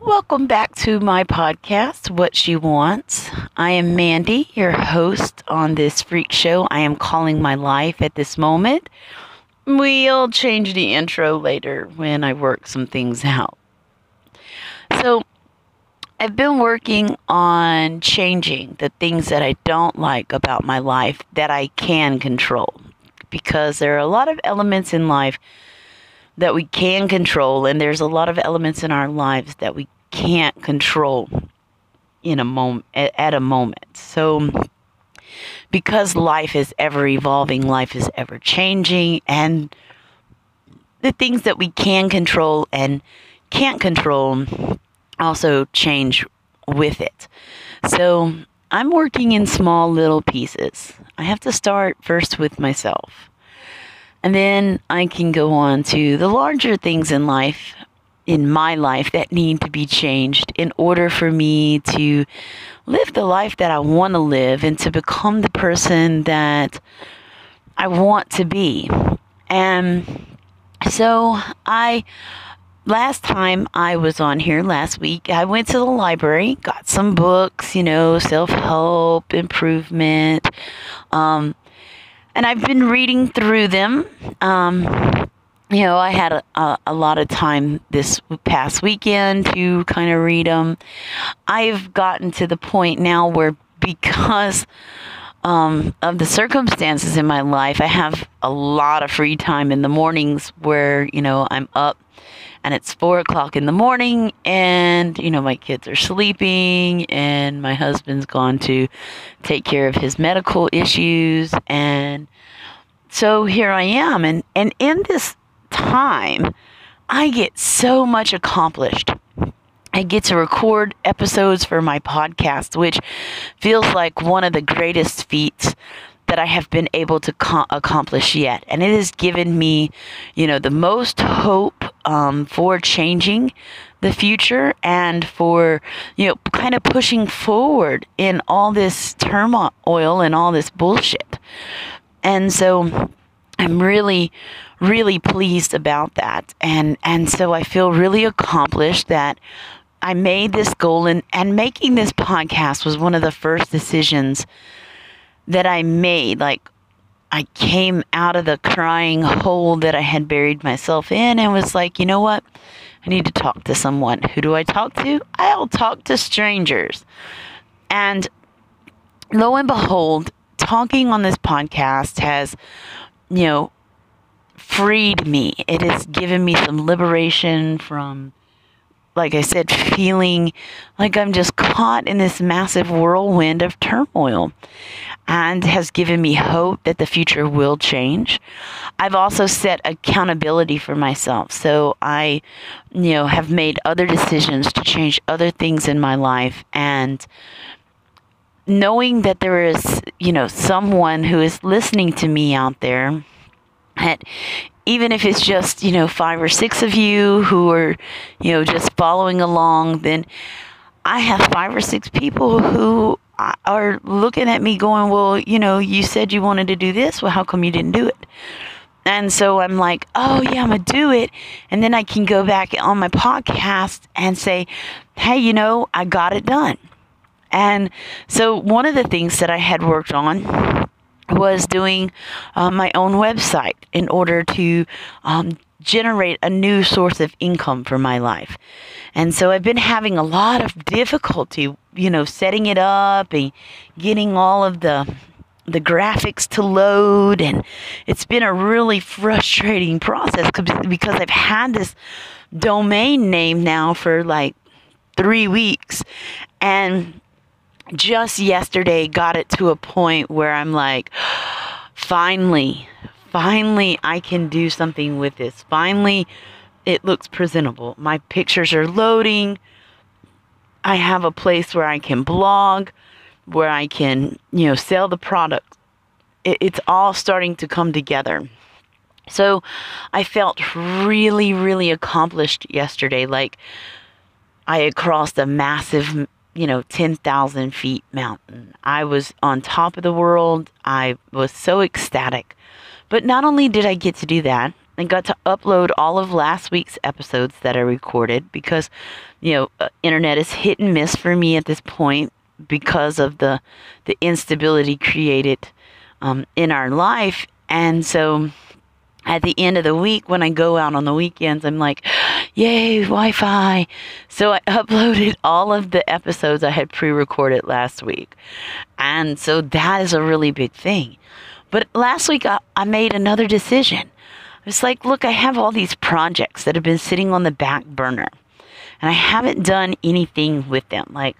Welcome back to my podcast, What She Wants. I am Mandy, your host on this freak show I am calling my life at this moment. We'll change the intro later when I work some things out. So, I've been working on changing the things that I don't like about my life that I can control because there are a lot of elements in life that we can control, and there's a lot of elements in our lives that we can't control in a moment at a moment. So because life is ever evolving, life is ever changing, and the things that we can control and can't control also change with it. So I'm working in small little pieces. I have to start first with myself. And then I can go on to the larger things in life, in my life, that need to be changed in order for me to live the life that I want to live and to become the person that I want to be. And so I last time I was on here last week, I went to the library, got some books, you know, self help, improvement, um, and I've been reading through them. Um, you know, I had a, a, a, lot of time this past weekend to kind of read them. I've gotten to the point now where because um, of the circumstances in my life, I have a lot of free time in the mornings where, you know, I'm up and it's four o'clock in the morning and you know my kids are sleeping and my husband's gone to take care of his medical issues and so here i am and and in this time i get so much accomplished I get to record episodes for my podcast, which feels like one of the greatest feats that I have been able to co- accomplish yet. And it has given me, you know, the most hope um, for changing the future and for, you know, kind of pushing forward in all this turmoil oil and all this bullshit. And so I'm really, really pleased about that. And, and so I feel really accomplished that I made this goal and, and making this podcast was one of the first decisions that I made. Like, I came out of the crying hole that I had buried myself in and was like, you know what? I need to talk to someone. Who do I talk to? I'll talk to strangers. And lo and behold, talking on this podcast has, you know, freed me. It has given me some liberation from like I said, feeling like I'm just caught in this massive whirlwind of turmoil and has given me hope that the future will change. I've also set accountability for myself. So I, you know, have made other decisions to change other things in my life and knowing that there is, you know, someone who is listening to me out there that even if it's just, you know, five or six of you who are, you know, just following along, then I have five or six people who are looking at me going, well, you know, you said you wanted to do this. Well, how come you didn't do it? And so I'm like, oh, yeah, I'm going to do it. And then I can go back on my podcast and say, hey, you know, I got it done. And so one of the things that I had worked on was doing uh, my own website in order to um, generate a new source of income for my life. And so I've been having a lot of difficulty, you know, setting it up and getting all of the the graphics to load and it's been a really frustrating process because I've had this domain name now for like 3 weeks and just yesterday got it to a point where I'm like, finally, finally, I can do something with this. Finally, it looks presentable. My pictures are loading. I have a place where I can blog, where I can, you know, sell the product. It, it's all starting to come together. So I felt really, really accomplished yesterday. Like I had crossed a massive you know, 10,000 feet mountain. I was on top of the world. I was so ecstatic. But not only did I get to do that, I got to upload all of last week's episodes that I recorded because, you know, uh, internet is hit and miss for me at this point because of the the instability created um, in our life, and so at the end of the week when I go out on the weekends, I'm like, yay, Wi Fi. So I uploaded all of the episodes I had pre recorded last week. And so that is a really big thing. But last week I, I made another decision. It's like, look, I have all these projects that have been sitting on the back burner. And I haven't done anything with them. Like,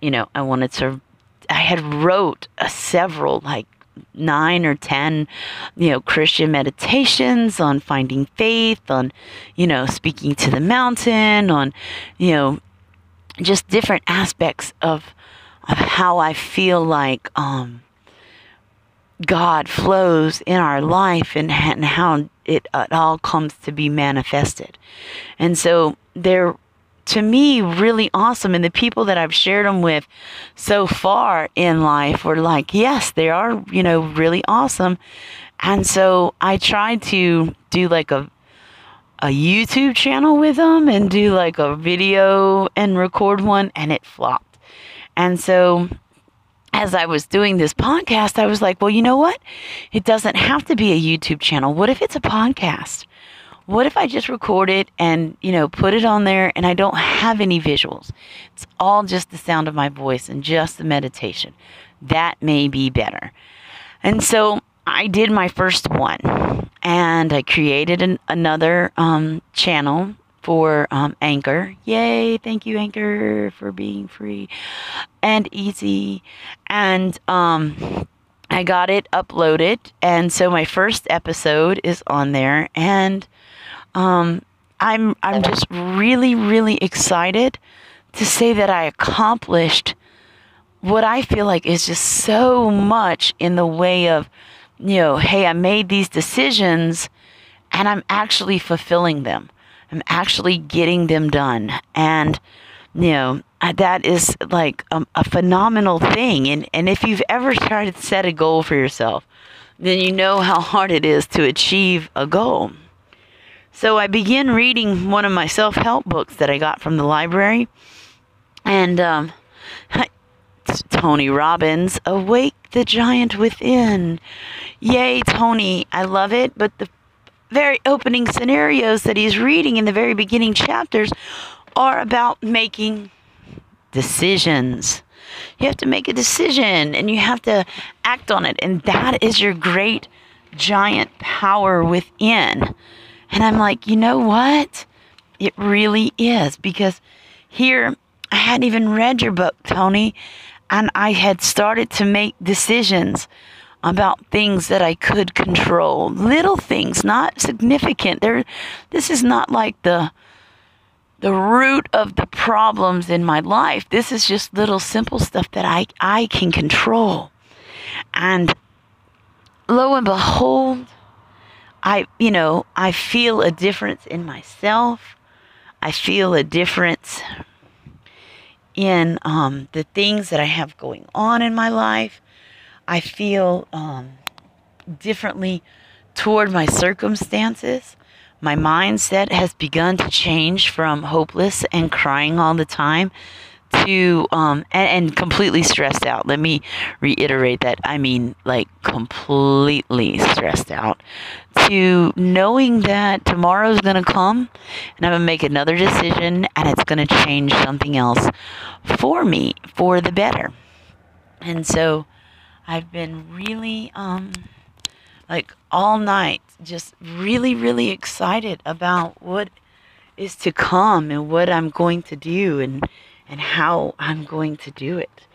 you know, I wanted to I had wrote a several like nine or ten, you know, Christian meditations on finding faith, on, you know, speaking to the mountain, on, you know, just different aspects of of how I feel like um, God flows in our life and, and how it, it all comes to be manifested. And so there to me really awesome and the people that I've shared them with so far in life were like yes they are you know really awesome and so I tried to do like a a YouTube channel with them and do like a video and record one and it flopped and so as I was doing this podcast, I was like, well, you know what? It doesn't have to be a YouTube channel. What if it's a podcast? What if I just record it and, you know, put it on there and I don't have any visuals? It's all just the sound of my voice and just the meditation. That may be better. And so I did my first one and I created an, another um, channel for um, Anchor. Yay! Thank you, Anchor, for being free and easy. And um, I got it uploaded. And so my first episode is on there. And um, I'm I'm just really really excited to say that I accomplished what I feel like is just so much in the way of you know, hey, I made these decisions and I'm actually fulfilling them. I'm actually getting them done. And you know, that is like a, a phenomenal thing. And and if you've ever tried to set a goal for yourself, then you know how hard it is to achieve a goal. So I began reading one of my self help books that I got from the library. And um, Tony Robbins, Awake the Giant Within. Yay, Tony. I love it. But the very opening scenarios that he's reading in the very beginning chapters are about making decisions. You have to make a decision and you have to act on it. And that is your great giant power within. And I'm like, you know what? It really is because here I hadn't even read your book, Tony, and I had started to make decisions about things that I could control. Little things, not significant. There this is not like the the root of the problems in my life. This is just little simple stuff that I, I can control. And lo and behold, I, you know, I feel a difference in myself. I feel a difference in um, the things that I have going on in my life. I feel um, differently toward my circumstances. My mindset has begun to change from hopeless and crying all the time to um and, and completely stressed out. Let me reiterate that. I mean like completely stressed out to knowing that tomorrow's to come and I'm to make another decision and it's to change something else for me for the better. And so I've been really um like all night just really really excited about what is to come and what I'm going to do and and how I'm going to do it.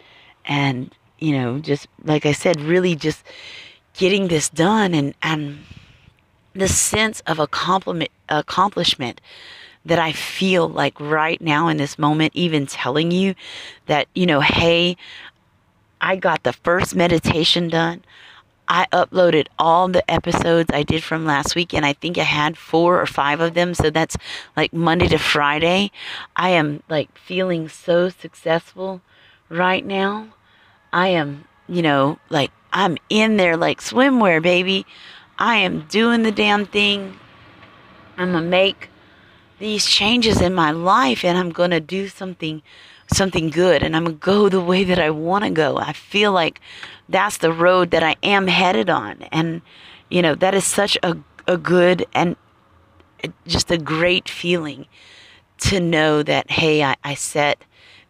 And, you know, just like I said, really just getting this done and, and the sense of accomplishment, accomplishment that I feel like right now in this moment, even telling you that, you know, hey, I got the first meditation done. I uploaded all the episodes I did from last week, and I think I had four or five of them. So that's like Monday to Friday. I am like feeling so successful right now. I am, you know, like I'm in there like swimwear, baby. I am doing the damn thing I'm going to make these changes in my life and I'm going to do something something good and I'm going to go the way that I want to go. I feel like that's the road that I am headed on and you know, that is such a a good and just a great feeling to know that hey, I, I set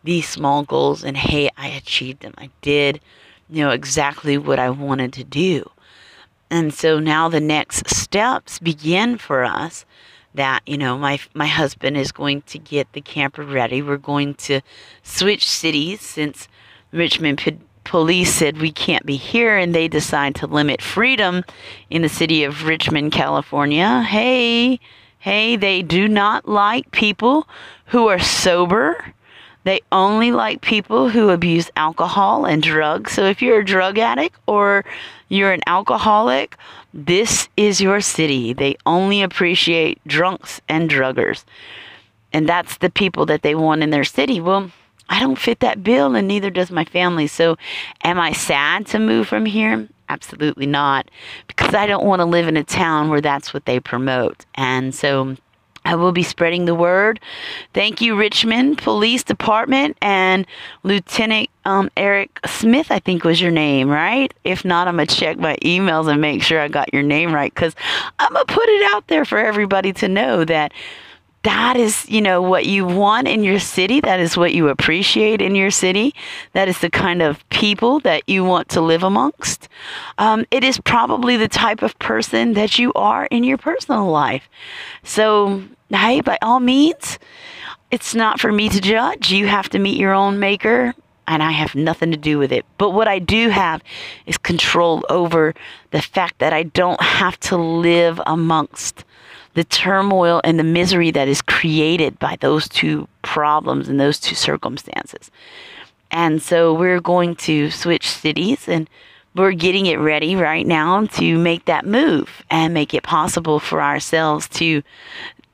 these small goals and hey, I achieved them. I did, you know, exactly what I wanted to do. And so now the next steps begin for us that you know my my husband is going to get the camper ready. We're going to switch cities since Richmond P- police said we can't be here and they decide to limit freedom in the city of Richmond, California. Hey, hey, they do not like people who are sober. They only like people who abuse alcohol and drugs. So if you're a drug addict or you're an alcoholic, this is your city. They only appreciate drunks and druggers. And that's the people that they want in their city. Well, I don't fit that bill, and neither does my family. So, am I sad to move from here? Absolutely not, because I don't want to live in a town where that's what they promote. And so, I will be spreading the word. Thank you, Richmond Police Department and Lieutenant um, Eric Smith, I think was your name, right? If not, I'm going to check my emails and make sure I got your name right because I'm going to put it out there for everybody to know that that is, you know, what you want in your city. That is what you appreciate in your city. That is the kind of people that you want to live amongst. Um, it is probably the type of person that you are in your personal life. So, hey, by all means, it's not for me to judge. You have to meet your own maker, and I have nothing to do with it. But what I do have is control over the fact that I don't have to live amongst the turmoil and the misery that is created by those two problems and those two circumstances. And so we're going to switch cities and we're getting it ready right now to make that move and make it possible for ourselves to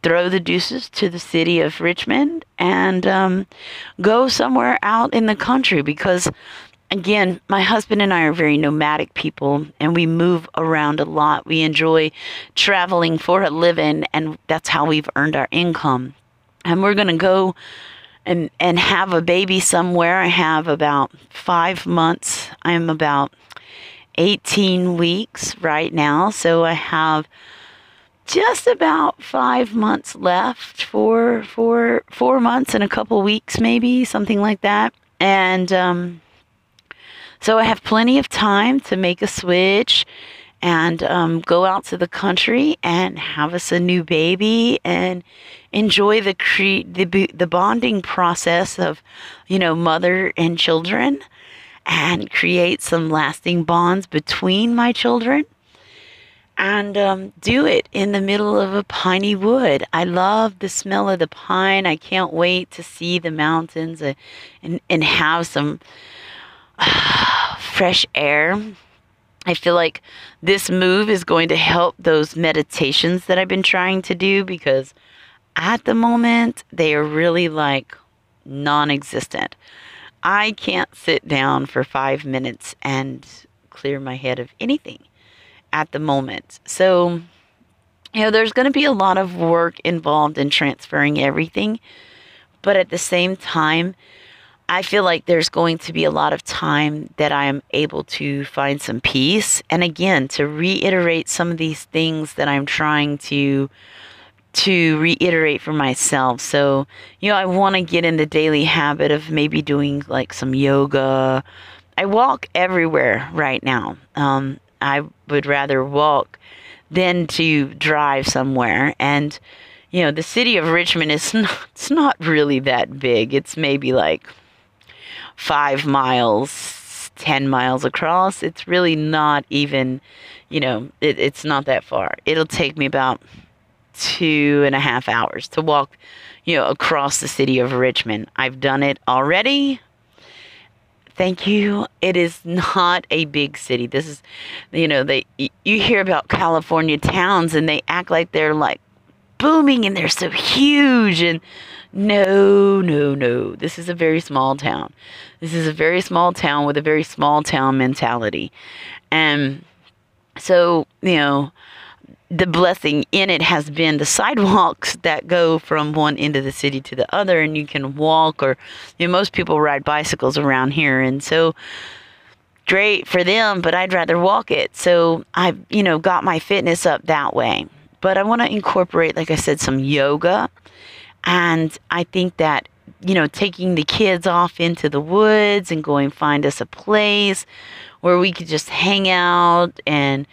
throw the deuces to the city of Richmond and um, go somewhere out in the country because again, my husband and I are very nomadic people and we move around a lot. We enjoy traveling for a living and that's how we've earned our income. And we're going to go and and have a baby somewhere. I have about 5 months. I'm about 18 weeks right now, so I have just about five months left for for four months and a couple weeks maybe something like that. And um, so I have plenty of time to make a switch and um, go out to the country and have us a new baby and enjoy the cre- the the bonding process of you know mother and children and create some lasting bonds between my children and um, do it in the middle of a piney wood. I love the smell of the pine. I can't wait to see the mountains uh, and, and have some fresh air. I feel like this move is going to help those meditations that I've been trying to do because at the moment they are really like non existent. I can't sit down for five minutes and clear my head of anything at the moment. So, you know, there's going to be a lot of work involved in transferring everything. But at the same time, I feel like there's going to be a lot of time that I am able to find some peace. And again, to reiterate some of these things that I'm trying to to reiterate for myself. So, you know, I want to get in the daily habit of maybe doing like some yoga. I walk everywhere right now. Um, I would rather walk than to drive somewhere. And, you know, the city of Richmond is not, it's not really that big. It's maybe like five miles, 10 miles across. It's really not even, you know, it, it's not that far. It'll take me about two and a half hours to walk, you know, across the city of Richmond. I've done it already. Thank you. It is not a big city. This is, you know, they you hear about California towns and they act like they're like booming and they're so huge and no, no, no. This is a very small town. This is a very small town with a very small town mentality. And so, you know, the blessing in it has been the sidewalks that go from one end of the city to the other and you can walk or you know, most people ride bicycles around here and so great for them but i'd rather walk it. So i've you know got my fitness up that way. But i want to incorporate like i said some yoga and i think that you know taking the kids off into the woods and going find us a place where we could just hang out and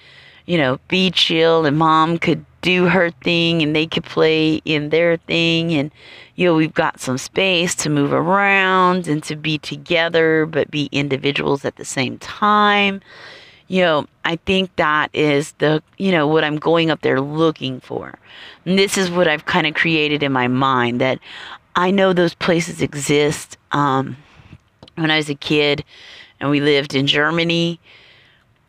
you know, be chill and mom could do her thing and they could play in their thing. And you know we've got some space to move around and to be together but be individuals at the same time. You know i think that is the you know what i'm going up there looking for. And this is what i've kind of created in my mind that i know those places exist um, when i was a kid and we lived in germany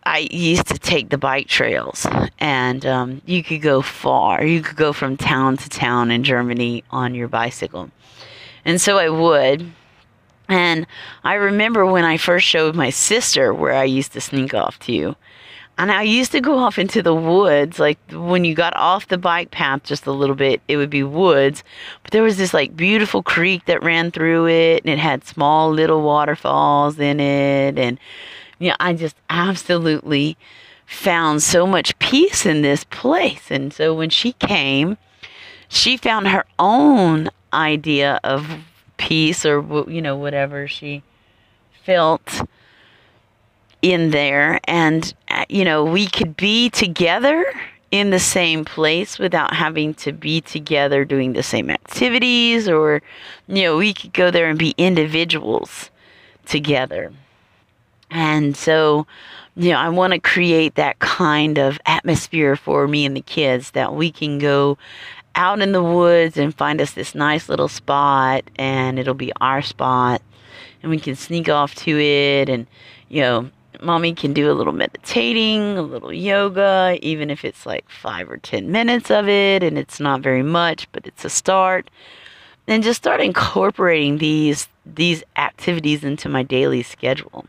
I used to take the bike trails, and um, you could go far. You could go from town to town in Germany on your bicycle. And so I would. And I remember when I first showed my sister where I used to sneak off to. And I used to go off into the woods. Like when you got off the bike path just a little bit, it would be woods. But there was this like beautiful creek that ran through it, and it had small little waterfalls in it. And you know, I just absolutely found so much peace in this place. And so when she came, she found her own idea of peace or, you know, whatever she felt in there. And, uh, you know, we could be together in the same place without having to be together doing the same activities or, you know, we could go there and be individuals together. And so, you know, I want to create that kind of atmosphere for me and the kids that we can go out in the woods and find us this nice little spot and it'll be our spot and we can sneak off to it and, you know, mommy can do a little meditating, a little yoga, even if it's like five or 10 minutes of it and it's not very much, but it's a start. And just start incorporating these these activities into my daily schedule.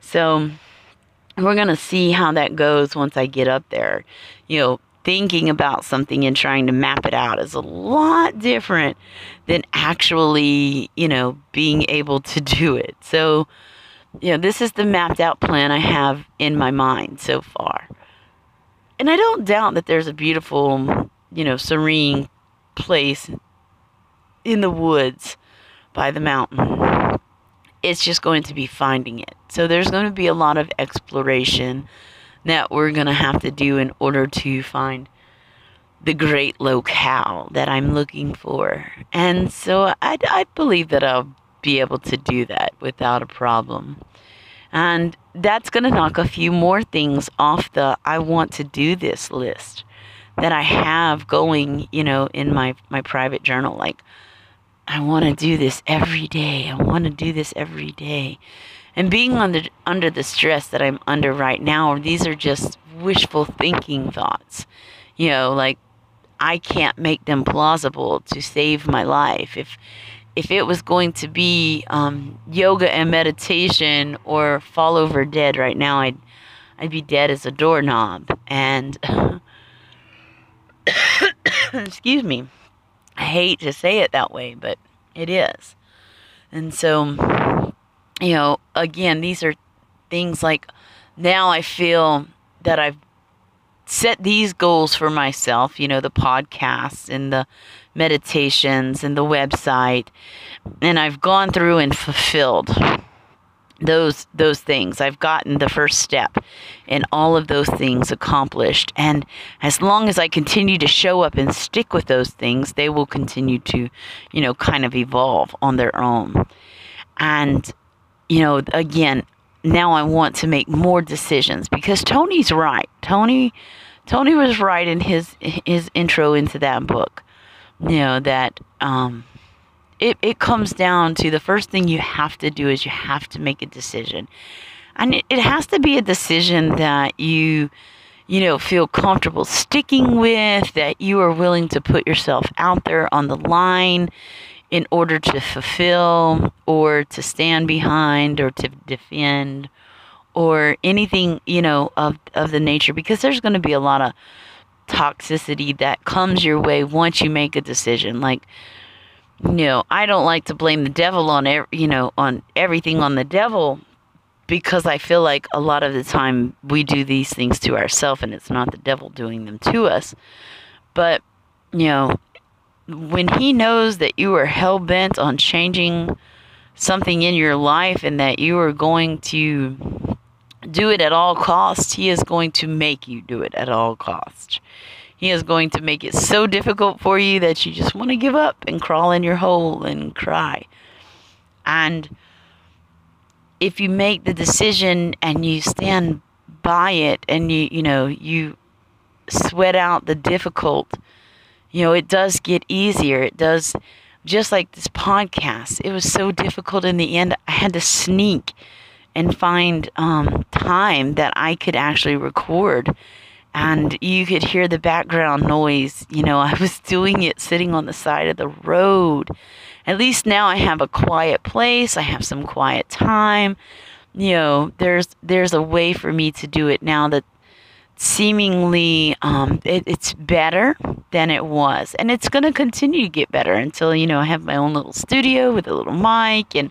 So we're going to see how that goes once I get up there. You know, thinking about something and trying to map it out is a lot different than actually, you know, being able to do it. So, you know, this is the mapped out plan I have in my mind so far. And I don't doubt that there's a beautiful, you know, serene place in the woods by the mountain. It's just going to be finding it. So there's going to be a lot of exploration that we're going to have to do in order to find the great locale that I'm looking for. And so I, I believe that I'll be able to do that without a problem. And that's going to knock a few more things off the I want to do this list that I have going, you know, in my, my private journal. Like, I want to do this every day. I want to do this every day. And being under under the stress that I'm under right now, these are just wishful thinking thoughts. You know, like I can't make them plausible to save my life. If if it was going to be um, yoga and meditation or fall over dead right now, I'd I'd be dead as a doorknob. And excuse me. I hate to say it that way, but it is. And so, you know, again, these are things like now I feel that I've set these goals for myself, you know, the podcasts and the meditations and the website, and I've gone through and fulfilled those those things. I've gotten the first step in all of those things accomplished. And as long as i continue to show up and stick with those things they will continue to you know kind of evolve on their own. And you know again now i want to make more decisions because tony's right. Tony tony was right in his his intro into that book you know that um it, it comes down to the first thing you have to do is you have to make a decision. And it, it has to be a decision that you, you know, feel comfortable sticking with, that you are willing to put yourself out there on the line in order to fulfill or to stand behind or to defend or anything, you know, of, of the nature because there's going to be a lot of toxicity that comes your way once you make a decision. Like, know, I don't like to blame the devil on every, you know, on everything on the devil because I feel like a lot of the time we do these things to ourselves and it's not the devil doing them to us. But, you know, when he knows that you are hell bent on changing something in your life and that you are going to do it at all costs, he is going to make you do it at all costs. He is going to make it so difficult for you that you just want to give up and crawl in your hole and cry. And if you make the decision and you stand by it and you you know you sweat out the difficult you know it does get easier it does just like this podcast it was so difficult in the end i had to sneak and find um, time that i could actually record and you could hear the background noise. You know i was doing it sitting on the side of the road. At least now i have a quiet place. I have some quiet time. You know there's there's a way for me to do it now that seemingly um, it, it's better than it was. And it's going to continue to get better until you know i have my own little studio with a little mic and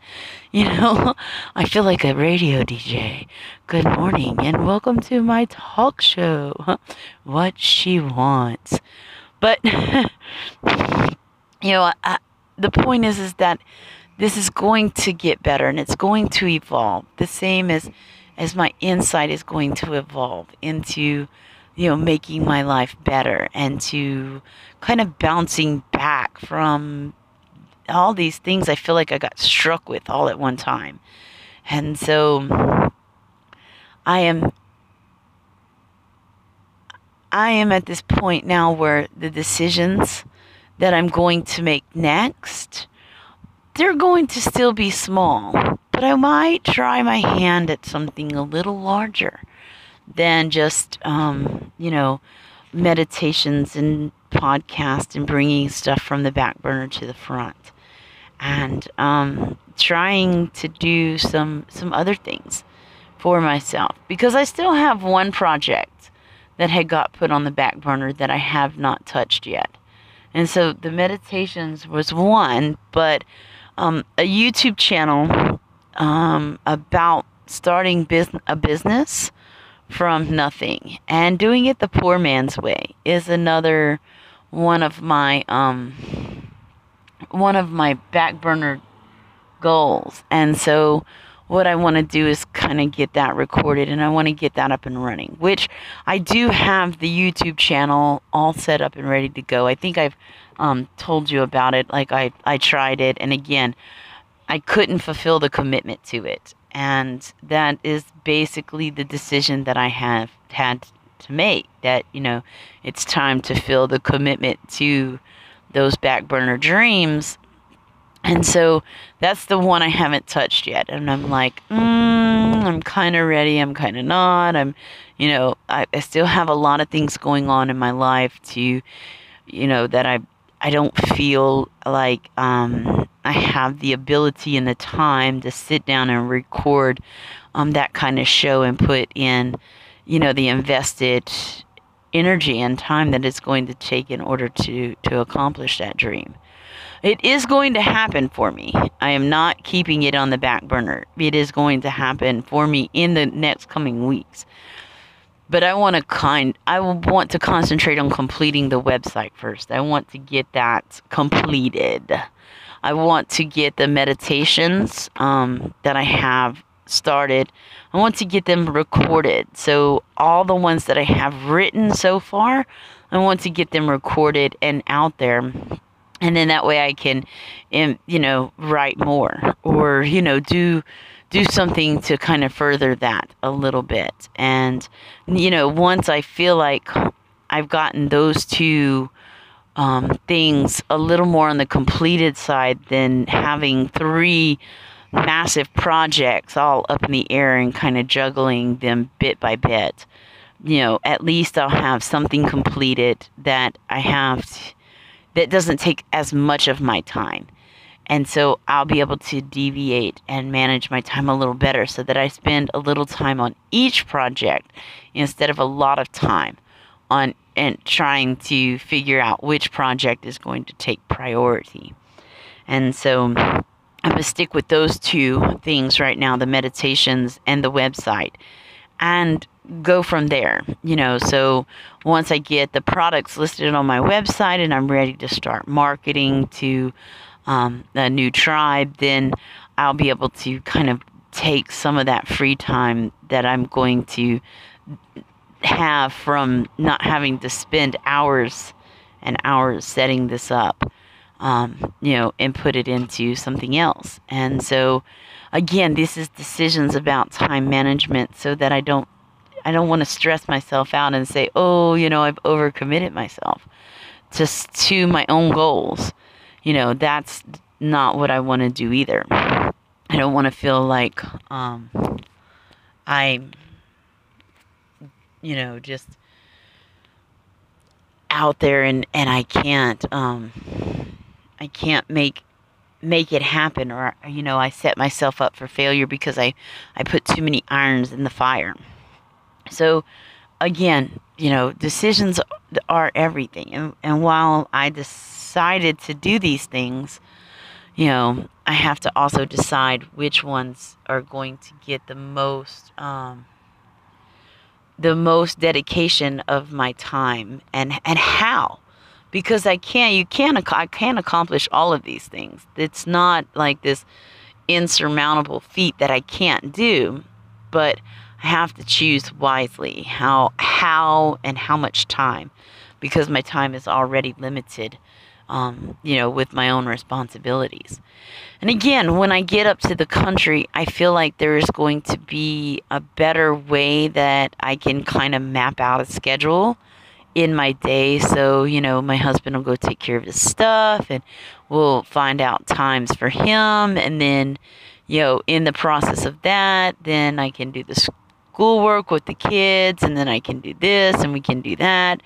you know i feel like a radio dj good morning and welcome to my talk show. What she wants. But you know I, the point is is that this is going to get better and it's going to evolve. The same as as my insight is going to evolve into you know making my life better and to kind of bouncing back from all these things I feel like I got struck with all at one time. And so I am I am at this point now where the decisions that I'm going to make next they're going to still be small, but I might try my hand at something a little larger than just, um, you know, meditations and podcast and bringing stuff from the back burner to the front and um, trying to do some some other things for myself because I still have one project that had got put on the back burner that I have not touched yet. And so the meditations was one, but um, a YouTube channel um, about starting bus- a business from nothing and doing it the poor man's way is another one of my um, one of my back burner goals. And so what I want to do is kind of get that recorded and I want to get that up and running, which I do have the YouTube channel all set up and ready to go. I think I've um, told you about it. Like I, I tried it, and again, I couldn't fulfill the commitment to it. And that is basically the decision that I have had to make that, you know, it's time to fill the commitment to those back burner dreams. And so that's the one I haven't touched yet. And I'm like, mm, I'm kind of ready. I'm kind of not. I'm, you know, I, I still have a lot of things going on in my life to, you know, that I I don't feel like um, I have the ability and the time to sit down and record um, that kind of show and put in, you know, the invested energy and time that it's going to take in order to to accomplish that dream. It is going to happen for me. I am not keeping it on the back burner. It is going to happen for me in the next coming weeks but I want to kind I want to concentrate on completing the website first. I want to get that completed. I want to get the meditations um, that I have started. I want to get them recorded. So all the ones that I have written so far, I want to get them recorded and out there. And then that way I can, you know, write more or you know do do something to kind of further that a little bit. And, you know, once I feel like I've gotten those two um, things a little more on the completed side than having three massive projects all up in the air and kind of juggling them bit by bit. You know, at least I'll have something completed that I have t- that doesn't take as much of my time. And so I'll be able to deviate and manage my time a little better so that I spend a little time on each project instead of a lot of time on and trying to figure out which project is going to take priority. And so I'm going to stick with those two things right now the meditations and the website and go from there. You know, so once I get the products listed on my website and I'm ready to start marketing to um, a new tribe, then I'll be able to kind of take some of that free time that I'm going to have from not having to spend hours and hours setting this up, um, you know, and put it into something else. And so, again, this is decisions about time management so that I don't. I don't want to stress myself out and say, "Oh, you know, I've overcommitted myself just to my own goals." You know, that's not what I want to do either. I don't want to feel like um, I'm, you know, just out there and and I can't um, I can't make make it happen or you know I set myself up for failure because I I put too many irons in the fire. So again, you know, decisions are everything. And and while I decided to do these things, you know, I have to also decide which ones are going to get the most um, the most dedication of my time and and how because I can't you can't I can't accomplish all of these things. It's not like this insurmountable feat that I can't do, but I have to choose wisely how how and how much time because my time is already limited um, you know, with my own responsibilities. And again, when I get up to the country, I feel like there is going to be a better way that I can kind of map out a schedule in my day. So, you know, my husband will go take care of his stuff and we'll find out times for him. And then, you know, in the process of that, then I can do the schoolwork with the kids and then I can do this and we can do that,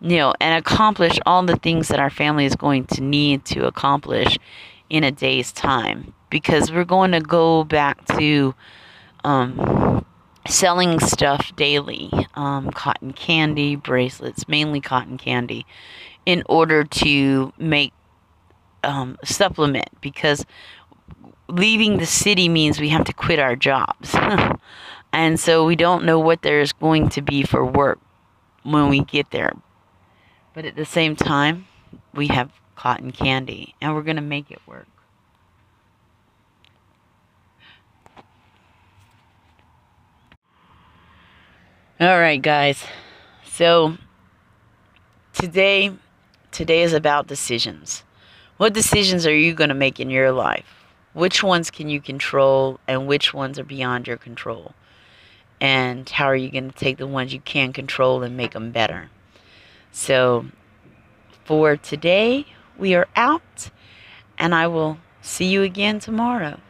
you know, and accomplish all the things that our family is going to need to accomplish in a day's time because we're going to go back to um, selling stuff daily um, cotton candy, bracelets, mainly cotton candy, in order to make um, supplement because leaving the city means we have to quit our jobs. And so we don't know what there's going to be for work when we get there. But at the same time, we have cotton candy and we're going to make it work. All right, guys. So today today is about decisions. What decisions are you going to make in your life? Which ones can you control and which ones are beyond your control? And how are you going to take the ones you can control and make them better. So for today, we are out, and I will see you again tomorrow.